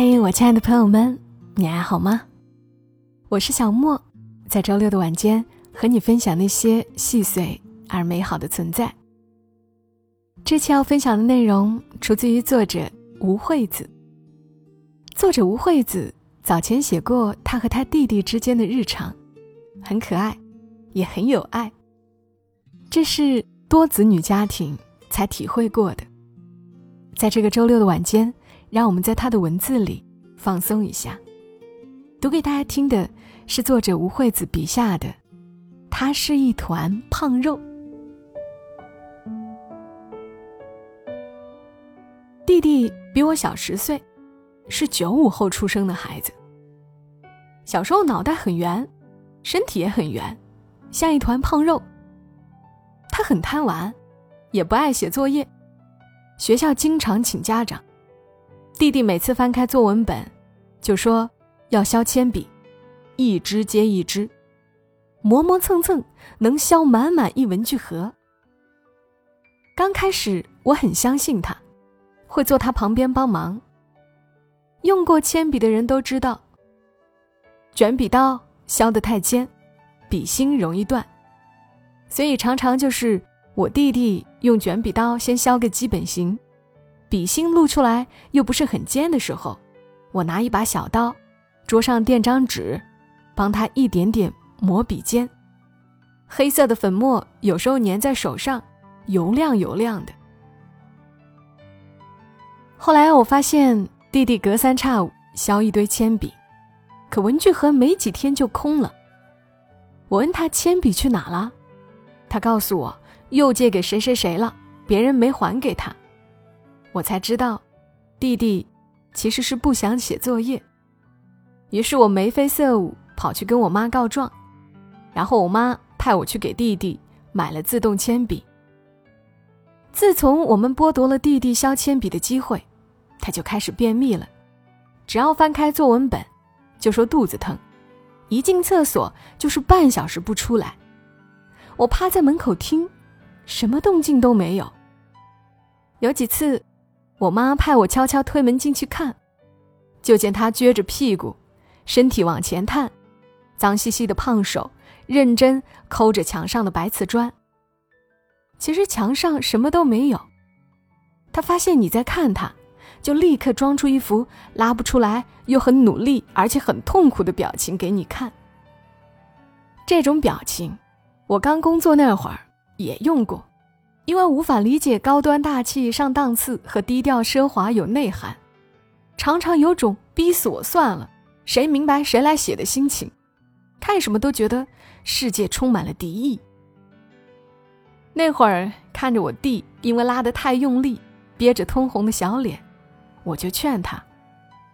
嘿，我亲爱的朋友们，你还好吗？我是小莫，在周六的晚间和你分享那些细碎而美好的存在。这期要分享的内容出自于作者吴惠子。作者吴惠子早前写过他和他弟弟之间的日常，很可爱，也很有爱。这是多子女家庭才体会过的。在这个周六的晚间。让我们在他的文字里放松一下。读给大家听的是作者吴惠子笔下的，他是一团胖肉。弟弟比我小十岁，是九五后出生的孩子。小时候脑袋很圆，身体也很圆，像一团胖肉。他很贪玩，也不爱写作业，学校经常请家长。弟弟每次翻开作文本，就说要削铅笔，一支接一支，磨磨蹭蹭，能削满满一文具盒。刚开始我很相信他，会坐他旁边帮忙。用过铅笔的人都知道，卷笔刀削得太尖，笔芯容易断，所以常常就是我弟弟用卷笔刀先削个基本型。笔芯露出来又不是很尖的时候，我拿一把小刀，桌上垫张纸，帮他一点点磨笔尖。黑色的粉末有时候粘在手上，油亮油亮的。后来我发现弟弟隔三差五削一堆铅笔，可文具盒没几天就空了。我问他铅笔去哪了，他告诉我又借给谁谁谁了，别人没还给他。我才知道，弟弟其实是不想写作业。于是我眉飞色舞跑去跟我妈告状，然后我妈派我去给弟弟买了自动铅笔。自从我们剥夺了弟弟削铅笔的机会，他就开始便秘了。只要翻开作文本，就说肚子疼；一进厕所就是半小时不出来。我趴在门口听，什么动静都没有。有几次。我妈派我悄悄推门进去看，就见他撅着屁股，身体往前探，脏兮兮的胖手认真抠着墙上的白瓷砖。其实墙上什么都没有。他发现你在看他，就立刻装出一副拉不出来又很努力而且很痛苦的表情给你看。这种表情，我刚工作那会儿也用过。因为无法理解高端大气上档次和低调奢华有内涵，常常有种逼死我算了，谁明白谁来写的心情，看什么都觉得世界充满了敌意。那会儿看着我弟因为拉得太用力，憋着通红的小脸，我就劝他，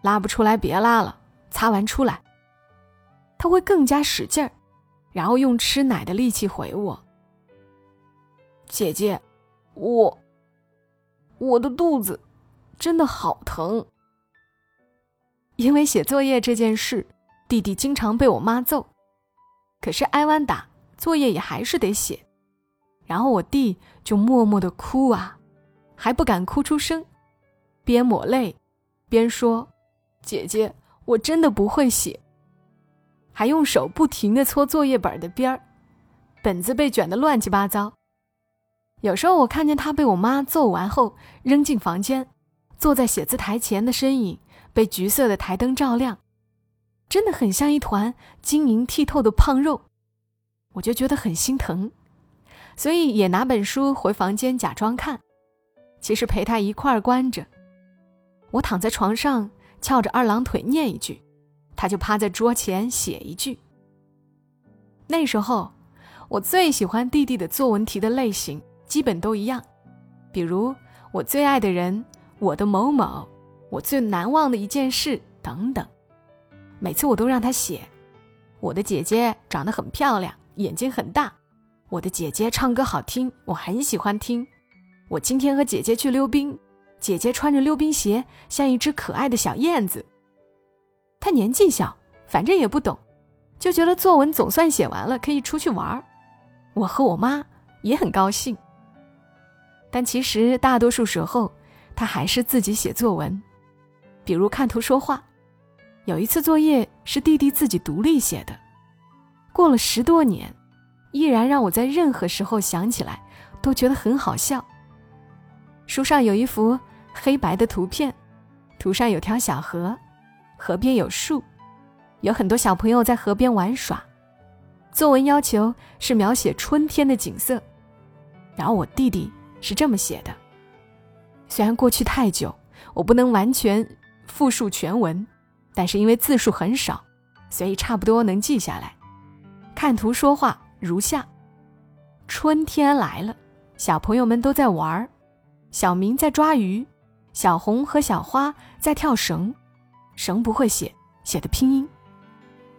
拉不出来别拉了，擦完出来。他会更加使劲儿，然后用吃奶的力气回我。姐姐，我我的肚子真的好疼。因为写作业这件事，弟弟经常被我妈揍，可是挨完打，作业也还是得写。然后我弟就默默的哭啊，还不敢哭出声，边抹泪边说：“姐姐，我真的不会写。”还用手不停的搓作业本的边儿，本子被卷得乱七八糟。有时候我看见他被我妈揍完后扔进房间，坐在写字台前的身影被橘色的台灯照亮，真的很像一团晶莹剔透的胖肉，我就觉得很心疼，所以也拿本书回房间假装看，其实陪他一块儿关着。我躺在床上翘着二郎腿念一句，他就趴在桌前写一句。那时候我最喜欢弟弟的作文题的类型。基本都一样，比如我最爱的人、我的某某、我最难忘的一件事等等。每次我都让他写：我的姐姐长得很漂亮，眼睛很大；我的姐姐唱歌好听，我很喜欢听；我今天和姐姐去溜冰，姐姐穿着溜冰鞋像一只可爱的小燕子。他年纪小，反正也不懂，就觉得作文总算写完了，可以出去玩我和我妈也很高兴。但其实大多数时候，他还是自己写作文。比如看图说话。有一次作业是弟弟自己独立写的，过了十多年，依然让我在任何时候想起来都觉得很好笑。书上有一幅黑白的图片，图上有条小河，河边有树，有很多小朋友在河边玩耍。作文要求是描写春天的景色，然后我弟弟是这么写的。虽然过去太久，我不能完全复述全文。但是因为字数很少，所以差不多能记下来。看图说话如下：春天来了，小朋友们都在玩。小明在抓鱼，小红和小花在跳绳，绳不会写，写的拼音。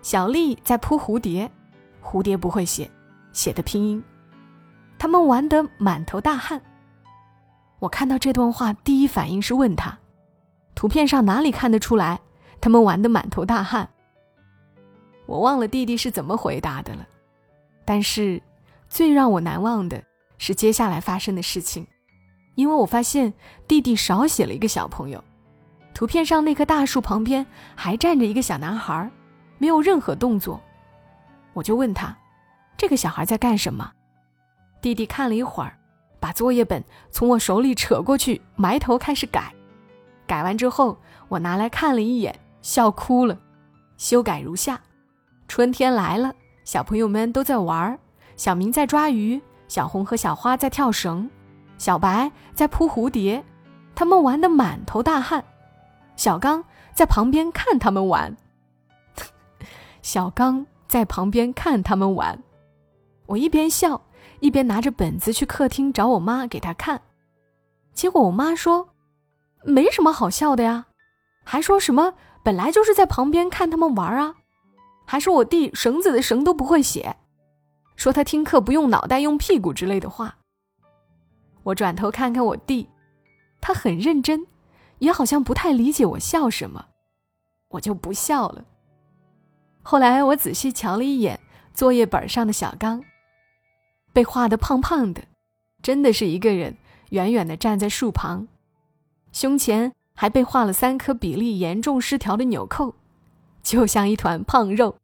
小丽在扑蝴蝶，蝴蝶不会写，写的拼音。他们玩得满头大汗。我看到这段话，第一反应是问他：图片上哪里看得出来？他们玩得满头大汗。我忘了弟弟是怎么回答的了，但是最让我难忘的是接下来发生的事情，因为我发现弟弟少写了一个小朋友。图片上那棵大树旁边还站着一个小男孩，没有任何动作。我就问他：“这个小孩在干什么？”弟弟看了一会儿，把作业本从我手里扯过去，埋头开始改。改完之后，我拿来看了一眼。笑哭了，修改如下：春天来了，小朋友们都在玩。小明在抓鱼，小红和小花在跳绳，小白在扑蝴蝶，他们玩得满头大汗。小刚在旁边看他们玩。小刚在旁边看他们玩，我一边笑一边拿着本子去客厅找我妈给他看，结果我妈说：“没什么好笑的呀。”还说什么？本来就是在旁边看他们玩啊，还说我弟绳子的绳都不会写，说他听课不用脑袋用屁股之类的话。我转头看看我弟，他很认真，也好像不太理解我笑什么，我就不笑了。后来我仔细瞧了一眼作业本上的小刚，被画的胖胖的，真的是一个人远远的站在树旁，胸前。还被画了三颗比例严重失调的纽扣，就像一团胖肉。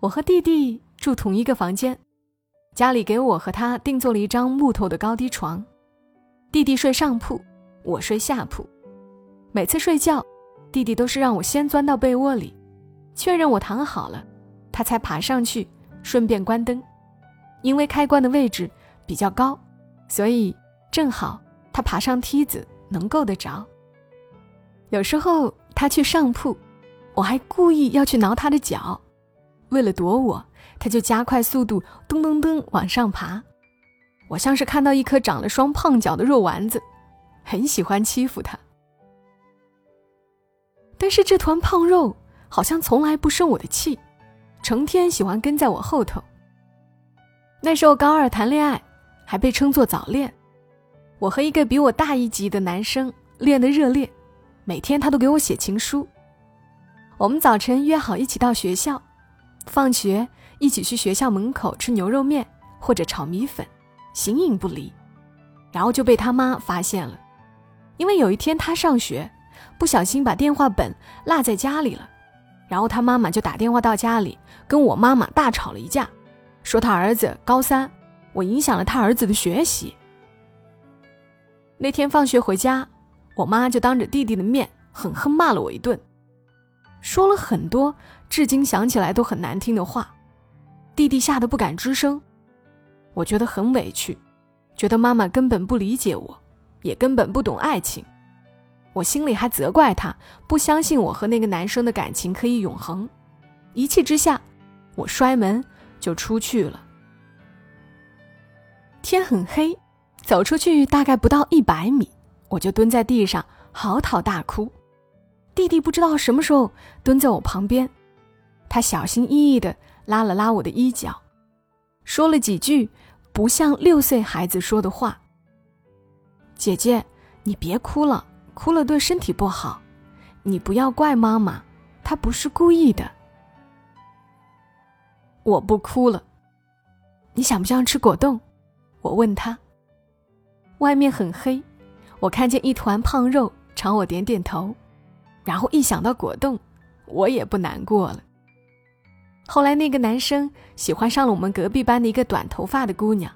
我和弟弟住同一个房间，家里给我和他定做了一张木头的高低床，弟弟睡上铺，我睡下铺。每次睡觉，弟弟都是让我先钻到被窝里，确认我躺好了，他才爬上去，顺便关灯。因为开关的位置比较高，所以正好他爬上梯子。能够得着。有时候他去上铺，我还故意要去挠他的脚，为了躲我，他就加快速度，噔噔噔往上爬。我像是看到一颗长了双胖脚的肉丸子，很喜欢欺负他。但是这团胖肉好像从来不生我的气，成天喜欢跟在我后头。那时候高二谈恋爱，还被称作早恋。我和一个比我大一级的男生恋得热烈，每天他都给我写情书。我们早晨约好一起到学校，放学一起去学校门口吃牛肉面或者炒米粉，形影不离。然后就被他妈发现了，因为有一天他上学，不小心把电话本落在家里了，然后他妈妈就打电话到家里跟我妈妈大吵了一架，说他儿子高三，我影响了他儿子的学习。那天放学回家，我妈就当着弟弟的面狠狠骂了我一顿，说了很多至今想起来都很难听的话。弟弟吓得不敢吱声，我觉得很委屈，觉得妈妈根本不理解我，也根本不懂爱情。我心里还责怪他不相信我和那个男生的感情可以永恒。一气之下，我摔门就出去了。天很黑。走出去大概不到一百米，我就蹲在地上嚎啕大哭。弟弟不知道什么时候蹲在我旁边，他小心翼翼地拉了拉我的衣角，说了几句不像六岁孩子说的话：“姐姐，你别哭了，哭了对身体不好。你不要怪妈妈，她不是故意的。”我不哭了。你想不想吃果冻？我问他。外面很黑，我看见一团胖肉朝我点点头，然后一想到果冻，我也不难过了。后来那个男生喜欢上了我们隔壁班的一个短头发的姑娘，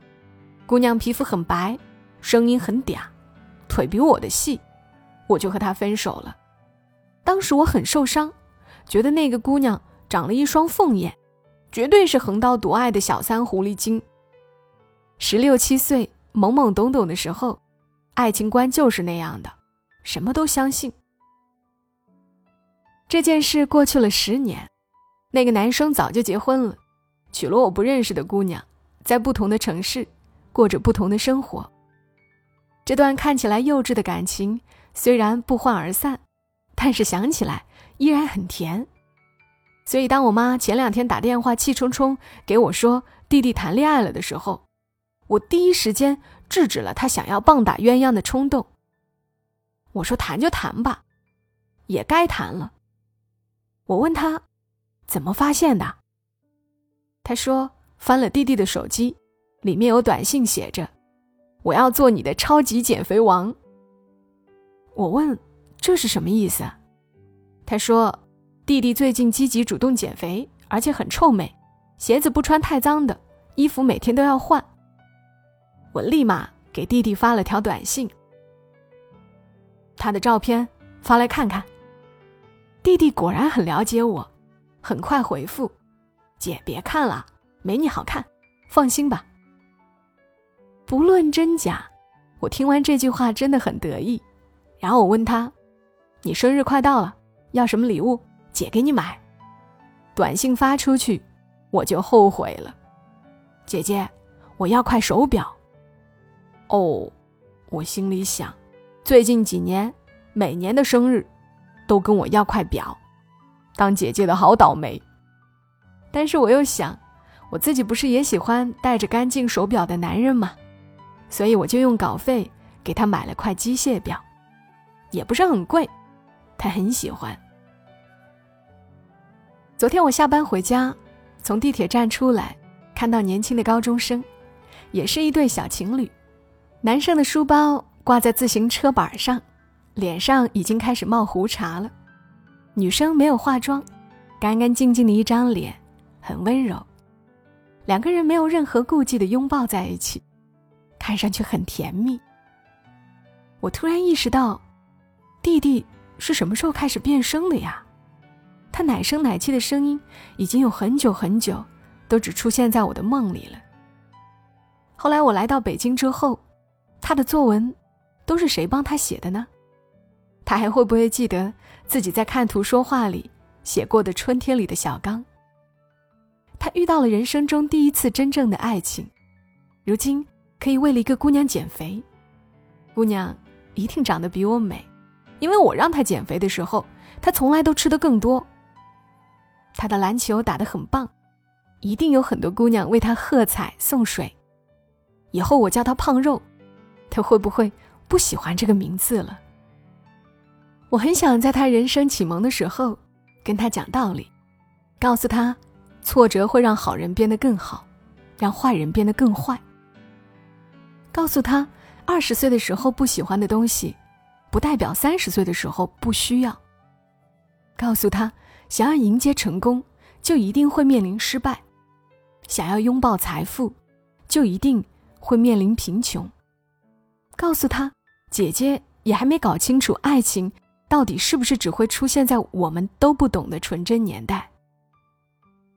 姑娘皮肤很白，声音很嗲，腿比我的细，我就和她分手了。当时我很受伤，觉得那个姑娘长了一双凤眼，绝对是横刀夺爱的小三狐狸精。十六七岁懵懵懂懂的时候，爱情观就是那样的，什么都相信。这件事过去了十年。那个男生早就结婚了，娶了我不认识的姑娘，在不同的城市，过着不同的生活。这段看起来幼稚的感情虽然不欢而散，但是想起来依然很甜。所以，当我妈前两天打电话气冲冲给我说弟弟谈恋爱了的时候，我第一时间制止了她想要棒打鸳鸯的冲动。我说谈就谈吧，也该谈了。我问她。怎么发现的？他说翻了弟弟的手机，里面有短信写着：“我要做你的超级减肥王。”我问这是什么意思？他说弟弟最近积极主动减肥，而且很臭美，鞋子不穿太脏的，衣服每天都要换。我立马给弟弟发了条短信，他的照片发来看看。弟弟果然很了解我。很快回复：“姐，别看了，没你好看，放心吧。”不论真假，我听完这句话真的很得意。然后我问他：“你生日快到了，要什么礼物？姐给你买。”短信发出去，我就后悔了。姐姐，我要块手表。哦，我心里想，最近几年每年的生日都跟我要块表。当姐姐的好倒霉，但是我又想，我自己不是也喜欢戴着干净手表的男人吗？所以我就用稿费给他买了块机械表，也不是很贵，他很喜欢。昨天我下班回家，从地铁站出来，看到年轻的高中生，也是一对小情侣，男生的书包挂在自行车板上，脸上已经开始冒胡茬了。女生没有化妆，干干净净的一张脸，很温柔。两个人没有任何顾忌的拥抱在一起，看上去很甜蜜。我突然意识到，弟弟是什么时候开始变声的呀？他奶声奶气的声音已经有很久很久，都只出现在我的梦里了。后来我来到北京之后，他的作文都是谁帮他写的呢？他还会不会记得自己在《看图说话》里写过的春天里的小刚？他遇到了人生中第一次真正的爱情，如今可以为了一个姑娘减肥。姑娘一定长得比我美，因为我让她减肥的时候，她从来都吃的更多。他的篮球打得很棒，一定有很多姑娘为他喝彩送水。以后我叫他胖肉，他会不会不喜欢这个名字了？我很想在他人生启蒙的时候，跟他讲道理，告诉他，挫折会让好人变得更好，让坏人变得更坏。告诉他，二十岁的时候不喜欢的东西，不代表三十岁的时候不需要。告诉他，想要迎接成功，就一定会面临失败；想要拥抱财富，就一定会面临贫穷。告诉他，姐姐也还没搞清楚爱情。到底是不是只会出现在我们都不懂的纯真年代？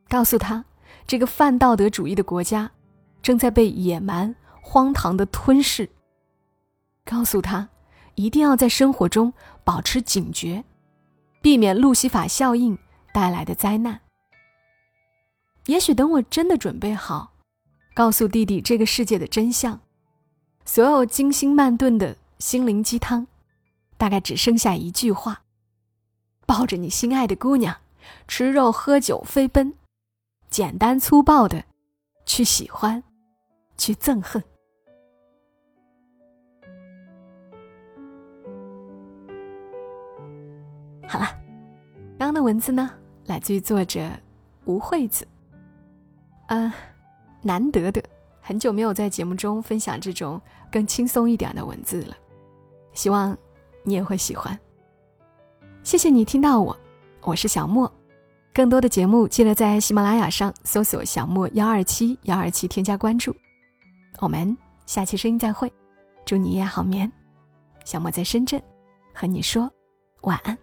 告诉他，这个泛道德主义的国家正在被野蛮、荒唐的吞噬。告诉他，一定要在生活中保持警觉，避免路西法效应带来的灾难。也许等我真的准备好，告诉弟弟这个世界的真相，所有精心慢炖的心灵鸡汤。大概只剩下一句话：抱着你心爱的姑娘，吃肉喝酒飞奔，简单粗暴的去喜欢，去憎恨。好了，刚刚的文字呢，来自于作者吴惠子。嗯，难得的，很久没有在节目中分享这种更轻松一点的文字了，希望。你也会喜欢。谢谢你听到我，我是小莫。更多的节目记得在喜马拉雅上搜索“小莫幺二七幺二七”，添加关注。我们下期声音再会，祝你夜好眠。小莫在深圳，和你说晚安。